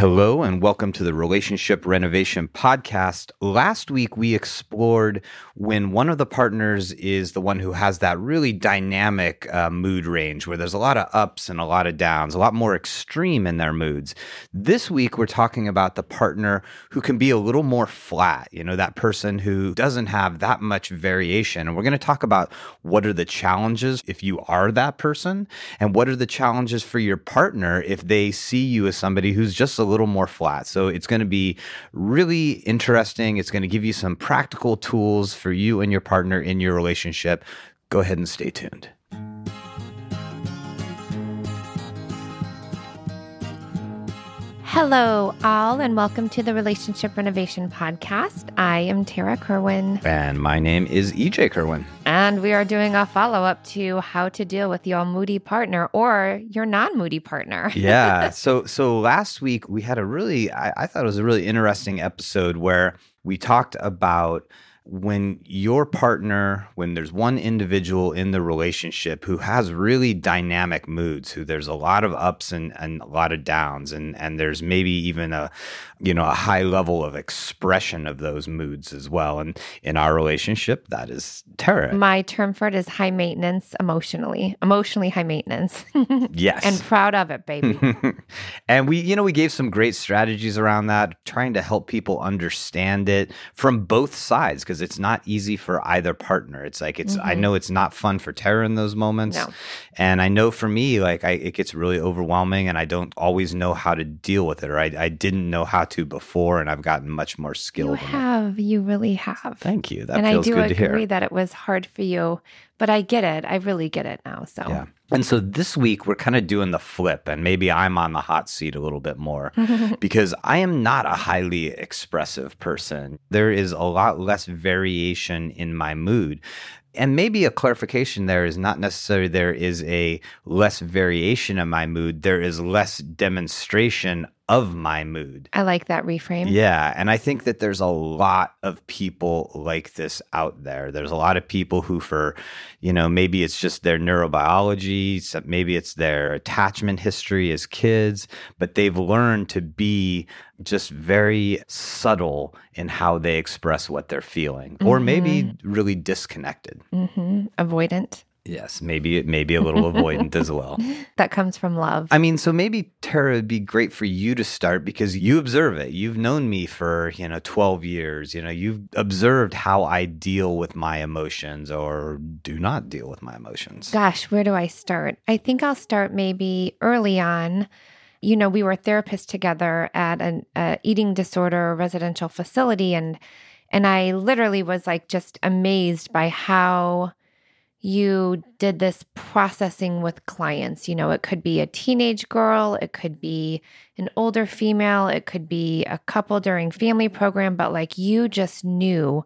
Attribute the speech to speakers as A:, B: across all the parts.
A: Hello, and welcome to the Relationship Renovation Podcast. Last week, we explored when one of the partners is the one who has that really dynamic uh, mood range where there's a lot of ups and a lot of downs, a lot more extreme in their moods. This week, we're talking about the partner who can be a little more flat, you know, that person who doesn't have that much variation. And we're going to talk about what are the challenges if you are that person, and what are the challenges for your partner if they see you as somebody who's just a little more flat. So it's going to be really interesting. It's going to give you some practical tools for you and your partner in your relationship. Go ahead and stay tuned.
B: Hello, all, and welcome to the Relationship Renovation Podcast. I am Tara Kerwin.
A: And my name is EJ Kerwin.
B: And we are doing a follow up to how to deal with your moody partner or your non moody partner.
A: yeah. So, so last week we had a really, I, I thought it was a really interesting episode where we talked about when your partner, when there's one individual in the relationship who has really dynamic moods, who there's a lot of ups and, and a lot of downs, and and there's maybe even a you know a high level of expression of those moods as well. And in our relationship, that is Tara
B: My term for it is high maintenance emotionally, emotionally high maintenance.
A: yes,
B: and proud of it, baby.
A: and we, you know, we gave some great strategies around that, trying to help people understand it from both sides because it's not easy for either partner. It's like it's mm-hmm. I know it's not fun for Tara in those moments.
B: No.
A: And I know for me, like I it gets really overwhelming and I don't always know how to deal with it or I, I didn't know how to before and I've gotten much more skilled.
B: You have. You really have.
A: Thank you. That
B: and
A: feels
B: I do
A: good
B: agree that it was hard for you, but I get it. I really get it now. So
A: yeah. And so this week we're kind of doing the flip, and maybe I'm on the hot seat a little bit more because I am not a highly expressive person. There is a lot less variation in my mood. And maybe a clarification there is not necessarily there is a less variation in my mood, there is less demonstration of my mood.
B: I like that reframe.
A: Yeah. And I think that there's a lot of people like this out there. There's a lot of people who, for, you know, maybe it's just their neurobiology, maybe it's their attachment history as kids, but they've learned to be just very subtle in how they express what they're feeling, mm-hmm. or maybe mm-hmm. really disconnected.
B: Mm-hmm. Avoidant.
A: Yes, maybe maybe a little avoidant as well.
B: That comes from love.
A: I mean, so maybe Tara would be great for you to start because you observe it. You've known me for, you know, 12 years. You know, you've observed how I deal with my emotions or do not deal with my emotions.
B: Gosh, where do I start? I think I'll start maybe early on. You know, we were therapists together at an eating disorder residential facility and and I literally was like just amazed by how you did this processing with clients. You know, it could be a teenage girl, it could be an older female, it could be a couple during family program, but like you just knew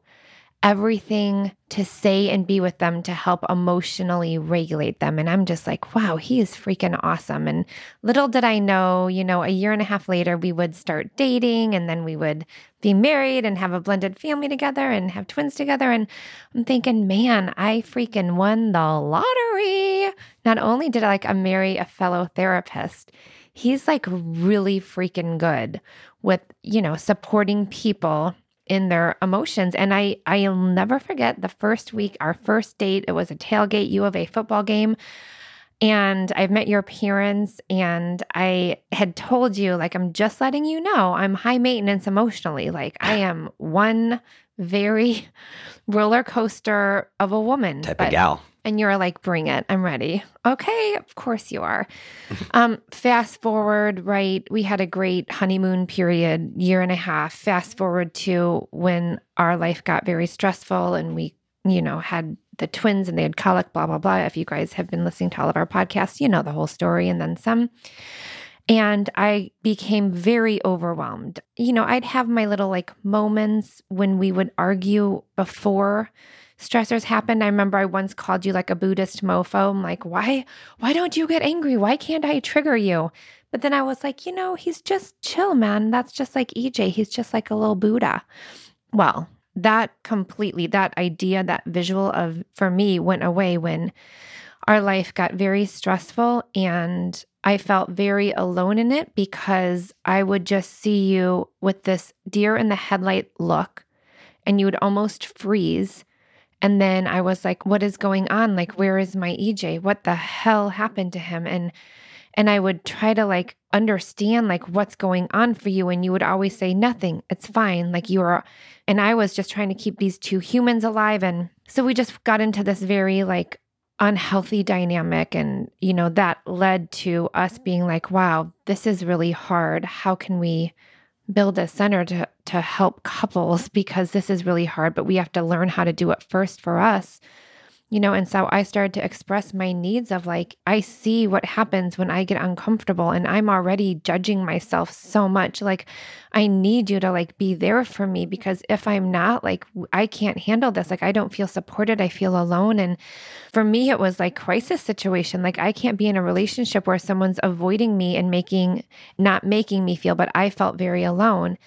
B: everything to say and be with them to help emotionally regulate them. And I'm just like, wow, he is freaking awesome. And little did I know, you know, a year and a half later, we would start dating and then we would be married and have a blended family together and have twins together. And I'm thinking, man, I freaking won the lottery. Not only did I like I marry a fellow therapist, he's like really freaking good with, you know, supporting people in their emotions. And I I'll never forget the first week, our first date. It was a tailgate U of A football game. And I've met your parents, and I had told you, like, I'm just letting you know I'm high maintenance emotionally. Like, I am one very roller coaster of a woman.
A: Type but, of gal.
B: And you're like, bring it. I'm ready. Okay, of course you are. um, fast forward, right? We had a great honeymoon period, year and a half. Fast forward to when our life got very stressful and we, you know, had the twins and they had colic, blah, blah, blah. If you guys have been listening to all of our podcasts, you know the whole story and then some. And I became very overwhelmed. You know, I'd have my little like moments when we would argue before stressors happened. I remember I once called you like a Buddhist mofo. I'm like, why, why don't you get angry? Why can't I trigger you? But then I was like, you know, he's just chill, man. That's just like EJ. He's just like a little Buddha. Well, that completely, that idea, that visual of for me went away when our life got very stressful and I felt very alone in it because I would just see you with this deer in the headlight look and you would almost freeze. And then I was like, what is going on? Like, where is my EJ? What the hell happened to him? And and I would try to like understand like what's going on for you and you would always say nothing. It's fine. Like you are and I was just trying to keep these two humans alive and so we just got into this very like unhealthy dynamic and you know that led to us being like wow this is really hard how can we build a center to to help couples because this is really hard but we have to learn how to do it first for us you know and so i started to express my needs of like i see what happens when i get uncomfortable and i'm already judging myself so much. Like i need you to like be there for me because if i'm not like i can't handle this. Like i don't feel supported. I feel alone. And for me it was like crisis situation. Like i can't be in a relationship where someone's avoiding me and making not making me feel but i felt very alone.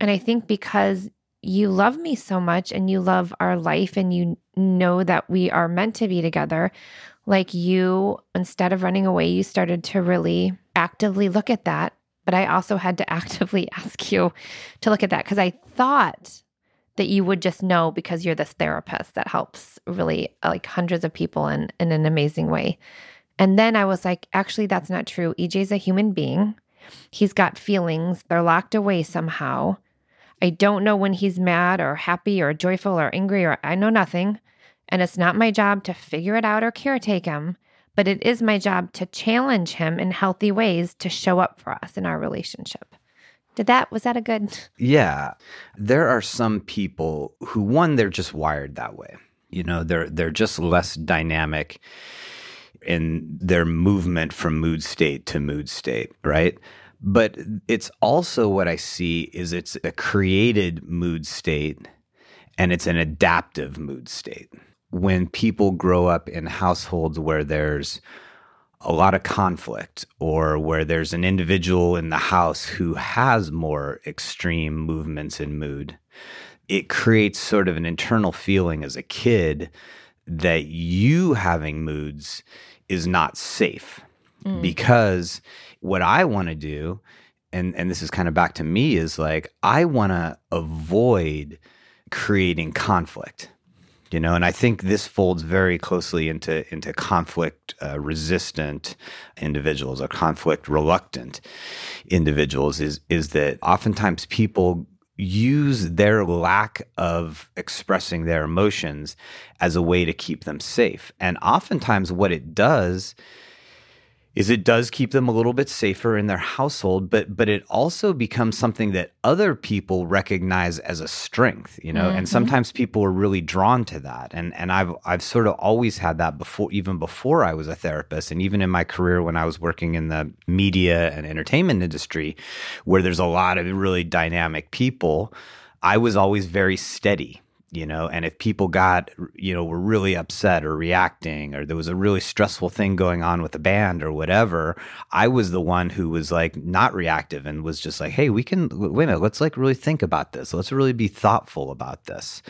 B: And i think because you love me so much and you love our life and you know that we are meant to be together, like you, instead of running away, you started to really actively look at that. But I also had to actively ask you to look at that because I thought that you would just know because you're this therapist that helps really like hundreds of people in, in an amazing way. And then I was like, actually, that's not true. EJ's a human being. He's got feelings, they're locked away somehow. I don't know when he's mad or happy or joyful or angry or I know nothing. And it's not my job to figure it out or caretake him, but it is my job to challenge him in healthy ways to show up for us in our relationship. Did that, was that a good?
A: Yeah. There are some people who, one, they're just wired that way. You know, they're, they're just less dynamic in their movement from mood state to mood state, right? But it's also what I see is it's a created mood state and it's an adaptive mood state. When people grow up in households where there's a lot of conflict or where there's an individual in the house who has more extreme movements in mood, it creates sort of an internal feeling as a kid that you having moods is not safe mm. because what I want to do, and and this is kind of back to me, is like I want to avoid creating conflict you know and i think this folds very closely into into conflict uh, resistant individuals or conflict reluctant individuals is is that oftentimes people use their lack of expressing their emotions as a way to keep them safe. And oftentimes what it does is it does keep them a little bit safer in their household but but it also becomes something that other people recognize as a strength you know? Mm-hmm. and sometimes people are really drawn to that. And and I've I've sort of always had that before even before I was a therapist and even in my career when I was working in the media and entertainment industry where there's a lot of really dynamic people I was always very steady you know and if people got you know were really upset or reacting or there was a really stressful thing going on with the band or whatever i was the one who was like not reactive and was just like hey we can wait a minute let's like really think about this. Let's really be thoughtful about this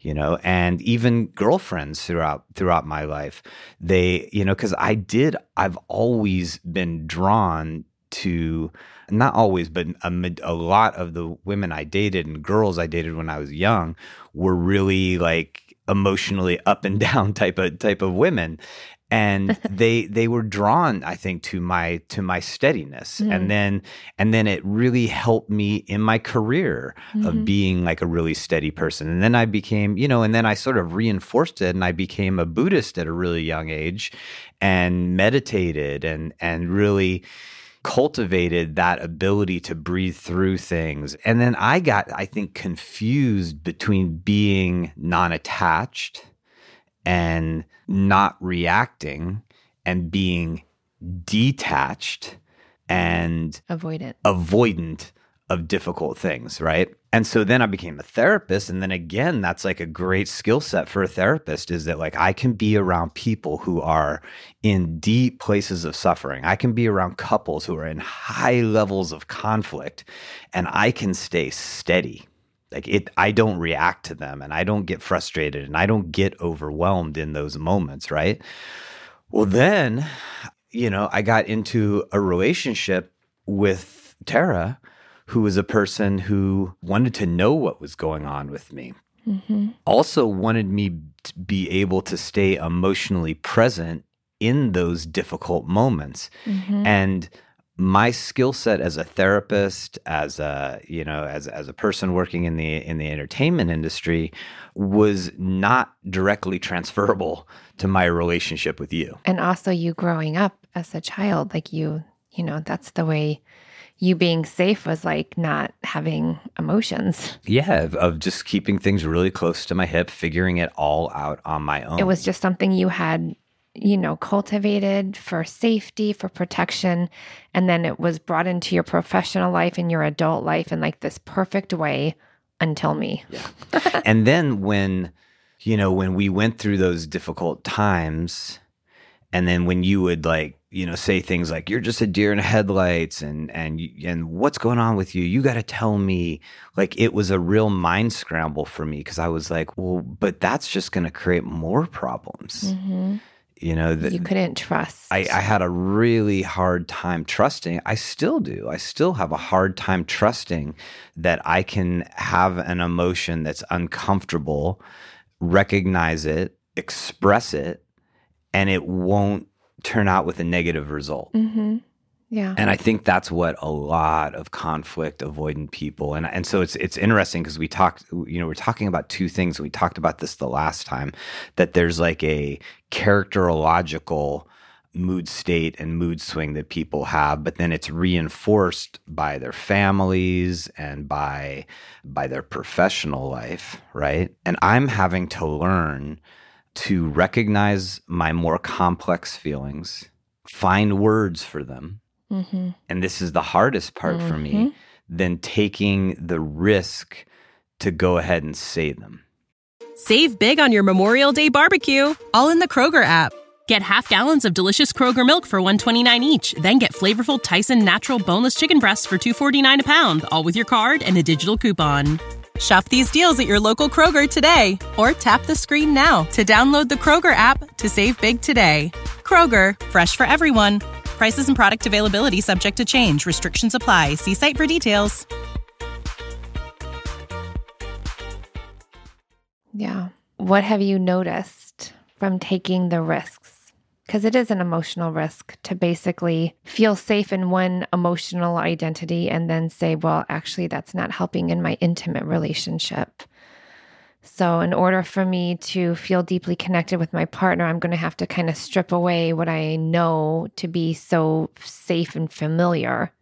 A: you know? And even girlfriends throughout throughout my life they you know cuz i did i've always been drawn to not always, but a, a, lot of the women I dated and girls I dated when I was young were really like emotionally up and down type of type of women and they they were drawn i think to my to my steadiness mm-hmm. and then and then it really helped me in my career mm-hmm. of being like a really steady person and then i became you know and then i sort of reinforced it and i became a buddhist at a really young age and meditated and and really cultivated that ability to breathe through things. And then I got, I think, confused between being non attached and not reacting and being detached and
B: avoidant
A: avoidant of difficult things, right? And so then I became a therapist. And then again, that's like a great skill set for a therapist is that like I can be around people who are in deep places of suffering. I can be around couples who are in high levels of conflict and I can stay steady. Like it, I don't react to them and I don't get frustrated and I don't get overwhelmed in those moments, right? Well, then, you know, I got into a relationship with Tara, who was a person who wanted to know what was going on with me. Mm-hmm. Also, wanted me to be able to stay emotionally present in those difficult moments. Mm-hmm. And my skill set as a therapist as a you know as as a person working in the in the entertainment industry was not directly transferable to my relationship with you
B: and also you growing up as a child like you you know that's the way you being safe was like not having emotions
A: yeah of, of just keeping things really close to my hip figuring it all out on my own
B: it was just something you had you know, cultivated for safety, for protection. And then it was brought into your professional life and your adult life in like this perfect way until me.
A: Yeah. and then when, you know, when we went through those difficult times, and then when you would like, you know, say things like "You're just a deer in headlights," and and and what's going on with you? You got to tell me. Like it was a real mind scramble for me because I was like, well, but that's just going to create more problems. Mm-hmm you know
B: that you couldn't trust
A: I, I, had a really hard time trusting i still do i still have a hard time trusting that i can have an emotion that's uncomfortable recognize it express it and it won't turn out with a negative result mm-hmm.
B: Yeah.
A: And I think that's what a lot of conflict avoidant people and and so it's it's interesting because we talked you know we're talking about two things we talked about this the last time that there's like a characterological mood state and mood swing that people have but then it's reinforced by their families and by by their professional life right and i'm having to learn to recognize my more complex feelings find words for them Mm-hmm. And this is the hardest part mm-hmm. for me mm-hmm. than taking the risk to go ahead and say them.
C: Save big on your Memorial Day barbecue, all in the Kroger app. Get half gallons of delicious Kroger milk for 129 each, then get flavorful Tyson natural boneless chicken breasts for 249 a pound, all with your card and a digital coupon. Shop these deals at your local Kroger today or tap the screen now to download the Kroger app to save big today. Kroger, fresh for everyone. Prices and product availability subject to change. Restrictions apply. See site for details.
B: Yeah. What have you noticed from taking the risks? Because it is an emotional risk to basically feel safe in one emotional identity and then say, well, actually, that's not helping in my intimate relationship. So, in order for me to feel deeply connected with my partner, I'm going to have to kind of strip away what I know to be so safe and familiar.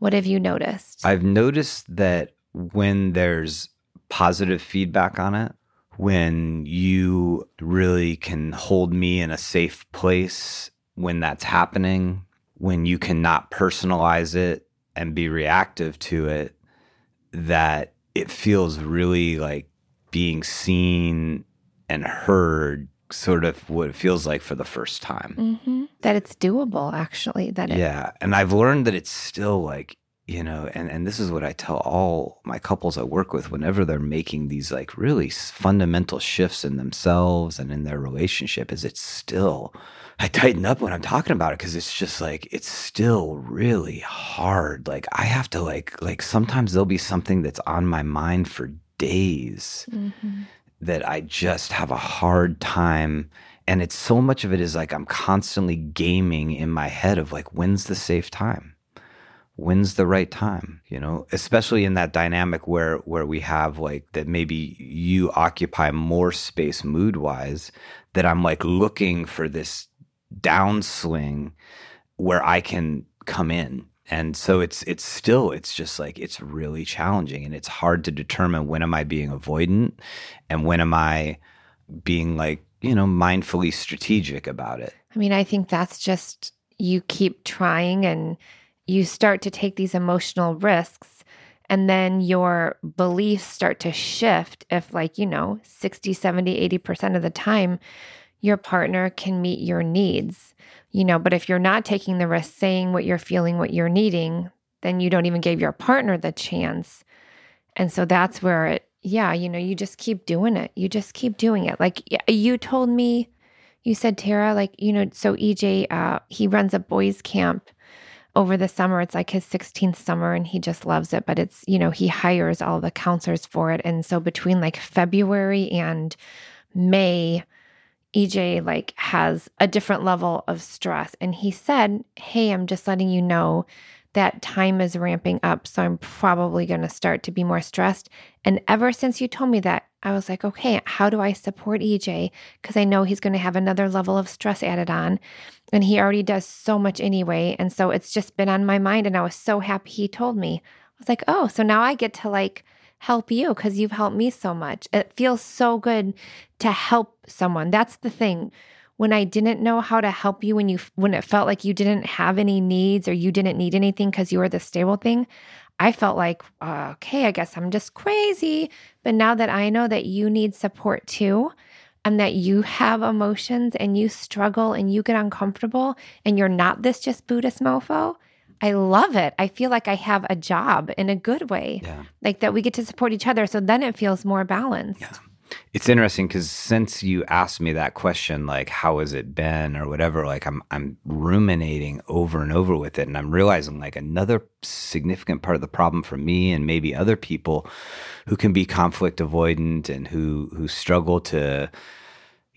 B: What have you noticed?
A: I've noticed that when there's positive feedback on it, when you really can hold me in a safe place when that's happening, when you cannot personalize it and be reactive to it, that it feels really like being seen and heard sort of what it feels like for the first time.
B: Mm-hmm. That it's doable, actually. That
A: it- yeah, and I've learned that it's still like you know, and and this is what I tell all my couples I work with whenever they're making these like really fundamental shifts in themselves and in their relationship. Is it's still I tighten up when I'm talking about it because it's just like it's still really hard. Like I have to like like sometimes there'll be something that's on my mind for days mm-hmm. that I just have a hard time. And it's so much of it is like I'm constantly gaming in my head of like, when's the safe time? When's the right time? You know, especially in that dynamic where where we have like that maybe you occupy more space mood wise, that I'm like looking for this downswing where I can come in and so it's it's still it's just like it's really challenging and it's hard to determine when am i being avoidant and when am i being like you know mindfully strategic about it
B: i mean i think that's just you keep trying and you start to take these emotional risks and then your beliefs start to shift if like you know 60 70 80% of the time your partner can meet your needs you know, but if you're not taking the risk, saying what you're feeling, what you're needing, then you don't even give your partner the chance. And so that's where it, yeah, you know, you just keep doing it. You just keep doing it. Like you told me, You said Tara, like you know, so EJ, uh, he runs a boys' camp over the summer. It's like his 16th summer, and he just loves it. But it's you know he hires all the counselors for it, and so between like February and May, EJ like has a different level of stress. And he said, Hey, I'm just letting you know that time is ramping up. So I'm probably going to start to be more stressed. And ever since you told me that, I was like, okay, how do I support EJ? Because I know he's going to have another level of stress added on. And he already does so much anyway. And so it's just been on my mind. And I was so happy he told me. I was like, oh, so now I get to like, help you because you've helped me so much. It feels so good to help someone. That's the thing. When I didn't know how to help you when you when it felt like you didn't have any needs or you didn't need anything because you were the stable thing, I felt like, uh, okay, I guess I'm just crazy. But now that I know that you need support too, and that you have emotions and you struggle and you get uncomfortable and you're not this just Buddhist mofo, I love it. I feel like I have a job in a good way, yeah. like that we get to support each other. So then it feels more balanced.
A: Yeah. It's interesting because since you asked me that question, like how has it been or whatever, like I'm I'm ruminating over and over with it, and I'm realizing like another significant part of the problem for me and maybe other people who can be conflict avoidant and who who struggle to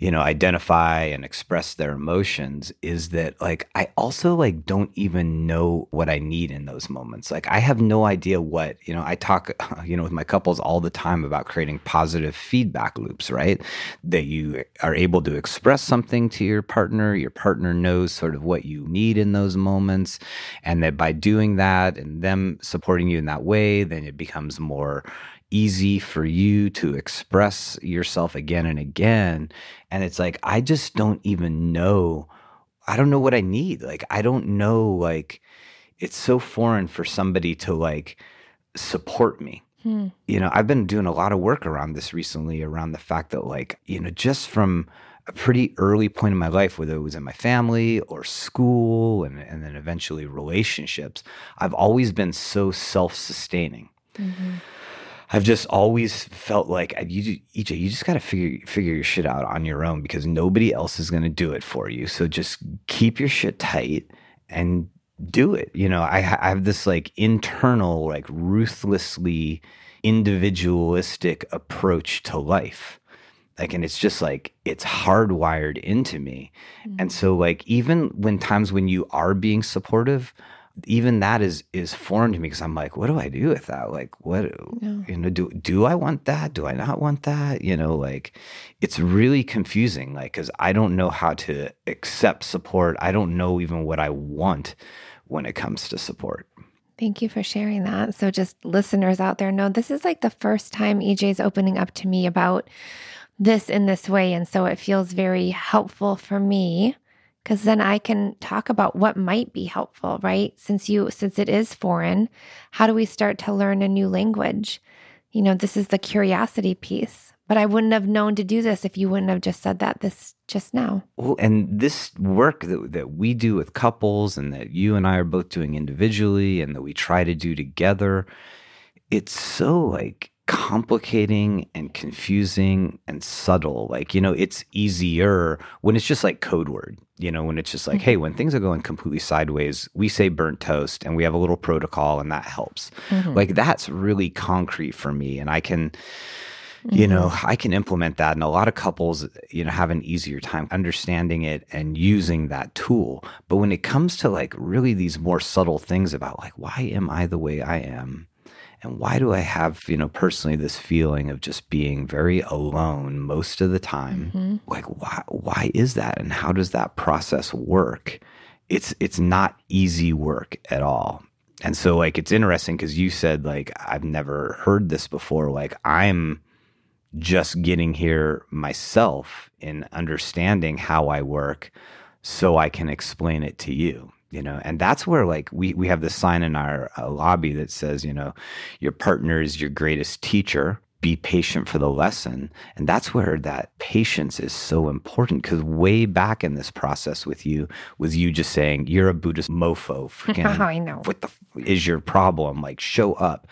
A: you know identify and express their emotions is that like i also like don't even know what i need in those moments. Like i have no idea what you know i talk you know with my couples all the time about creating positive feedback loops right? That you are able to express something to your partner your partner knows sort of what you need in those moments and that by doing that and them supporting you in that way then it becomes more easy for you to express yourself again and again. And it's like, I just don't even know. I don't know what I need. Like, I don't know, like, it's so foreign for somebody to like support me. Hmm. You know, I've been doing a lot of work around this recently, around the fact that, like, you know, just from a pretty early point in my life, whether it was in my family or school and, and then eventually relationships, I've always been so self sustaining. Mm-hmm. I've just always felt like you, EJ, you just got to figure figure your shit out on your own because nobody else is going to do it for you. So just keep your shit tight and do it. You know, I, I have this like internal, like ruthlessly individualistic approach to life. Like, and it's just like it's hardwired into me. Mm-hmm. And so, like, even when times when you are being supportive, even that is is foreign to me because I'm like, what do I do with that? Like, what no. you know, do do I want that? Do I not want that? You know, like it's really confusing. Like, because I don't know how to accept support. I don't know even what I want when it comes to support.
B: Thank you for sharing that. So, just listeners out there know this is like the first time EJ's opening up to me about this in this way. And so it feels very helpful for me because then I can talk about what might be helpful, right? Since you since it is foreign, how do we start to learn a new language? You know, this is the curiosity piece. But I wouldn't have known to do this if you wouldn't have just said that this just now.
A: Well, and this work that that we do with couples and that you and I are both doing individually and that we try to do together, it's so like complicating and confusing and subtle. Like, you know, it's easier when it's just like code word, you know, when it's just like, mm-hmm. hey, when things are going completely sideways, we say burnt toast and we have a little protocol and that helps. Mm-hmm. Like, that's really concrete for me. And I can, mm-hmm. you know. I can implement that. And a lot of couples, you know, have an easier time understanding it and using that tool. But when it comes to like really these more subtle things about like, why am I the way I am? And why do I have, you know, personally this feeling of just being very alone most of the time? Mm-hmm. Like why why is that and how does that process work? It's it's not easy work at all. And so like it's interesting cuz you said like I've never heard this before like I'm just getting here myself in understanding how I work so I can explain it to you you know and that's where like we we have this sign in our uh, lobby that says you know your partner is your greatest teacher. Be patient for the lesson. And that's where that patience is so important because way back in this process with you was you just saying you're a buddhist mofo
B: freaking i know.
A: what the f- is your problem? Like show up.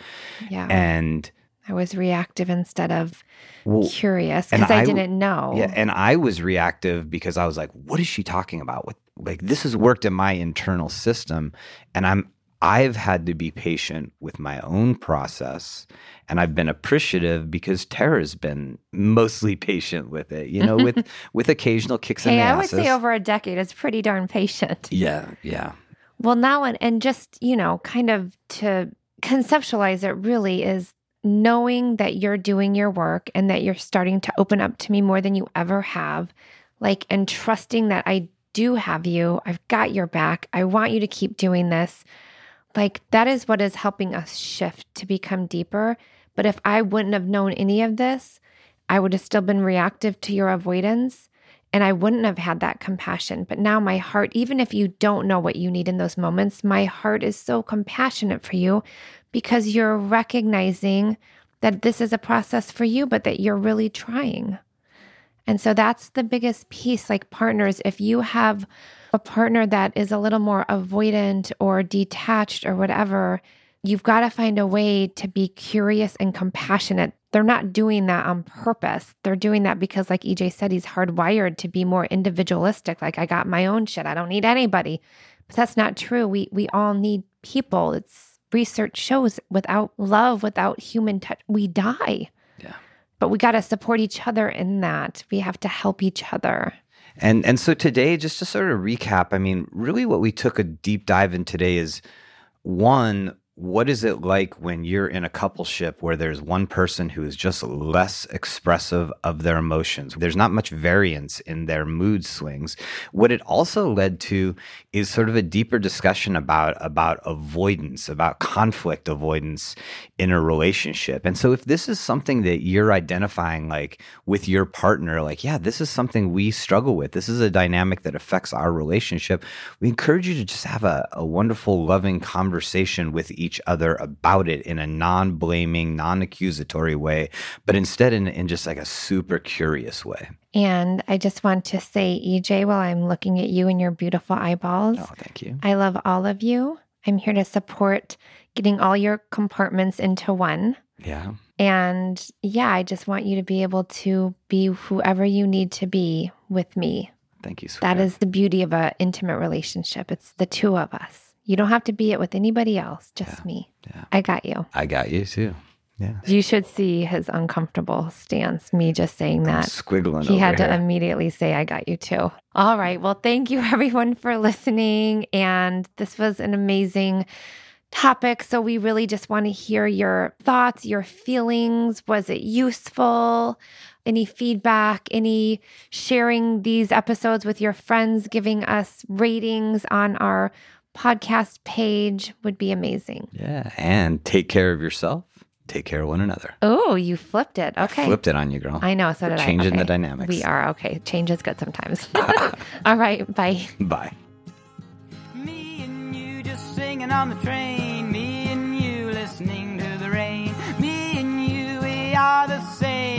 B: Yeah.
A: And
B: I was reactive instead of
A: Well,
B: curious because I,
A: I-
B: didn't know.
A: Yeah, and I was reactive because I was like, "What is she talking about?" With like, this has worked in my internal system, and I'm I've had to be patient with my own process, and I've been appreciative because Tara's been mostly patient with it. You know, with with occasional kicks in
B: hey,
A: the
B: I would say over a decade is pretty darn patient.
A: yeah, yeah,
B: Well, now and, and just, you know, kind of to conceptualize it really is knowing that you're doing your work and that you're starting to open up to me more than you ever have. Like, and trusting that I do have you. I've got your back. I want you to keep doing this. Like, that is what is helping us shift to become deeper. But if I wouldn't have known any of this, I would have still been reactive to your avoidance and I wouldn't have had that compassion. But now my heart, even if you don't know what you need in those moments, my heart is so compassionate for you because you're recognizing that this is a process for you, but that you're really trying. And so that's the biggest piece. Like partners, if you have a partner that is a little more avoidant or detached or whatever, you've got to find a way to be curious and compassionate. They're not doing that on purpose. They're doing that because, like EJ said, he's hardwired to be more individualistic. Like, I got my own shit. I don't need anybody. But that's not true. We we all need people. It's research shows without love, without human touch, we die.
A: Yeah.
B: But we got to support each other in that. We have to help each other.
A: And and so today, just to sort of recap, I mean, really what we took a deep dive in today is one, what is it like when you're in a coupleship where there's one person who is just less expressive of their emotions? There's not much variance in their mood swings. What it also led to is sort of a deeper discussion about about avoidance, about conflict avoidance in a relationship. And so if this is something that you're identifying like with your partner, like, yeah, this is something we struggle with. This is a dynamic that affects our relationship. We encourage you to just have a, a wonderful, loving conversation with each other about it in a non-blaming, non-accusatory way, but instead in, in just like a super curious way.
B: And I just want to say, EJ, while I'm looking at you and your beautiful eyeballs,
A: Oh, thank you.
B: I love all of you. I'm here to support getting all your compartments into one.
A: Yeah.
B: And yeah, I just want you to be able to be whoever you need to be with me.
A: Thank you, sweetheart.
B: That is the beauty of an intimate relationship. It's the two of us. You don't have to be it with anybody else, just me.
A: Yeah.
B: I got you.
A: I got you too. Yeah.
B: You should see his uncomfortable stance, me just saying that.
A: Squiggling
B: He had to immediately say, I got you too. All right. Well, thank you everyone for listening. And this was an amazing topic. So we really just want to hear your thoughts, your feelings. Was it useful? Any feedback, any sharing these episodes with your friends, giving us ratings on our podcast page would be amazing.
A: Yeah. And take care of yourself. Take care of one another.
B: Oh, you flipped it. Okay.
A: Flipped it on you, girl.
B: I know. So
A: We're
B: did I.
A: changing the
B: Okay.
A: dynamics.
B: We are. Okay. Change is good sometimes. All right. Bye.
A: Bye.
D: Me and you just singing on the train. Me and you listening to the rain. Me and you, we are the same.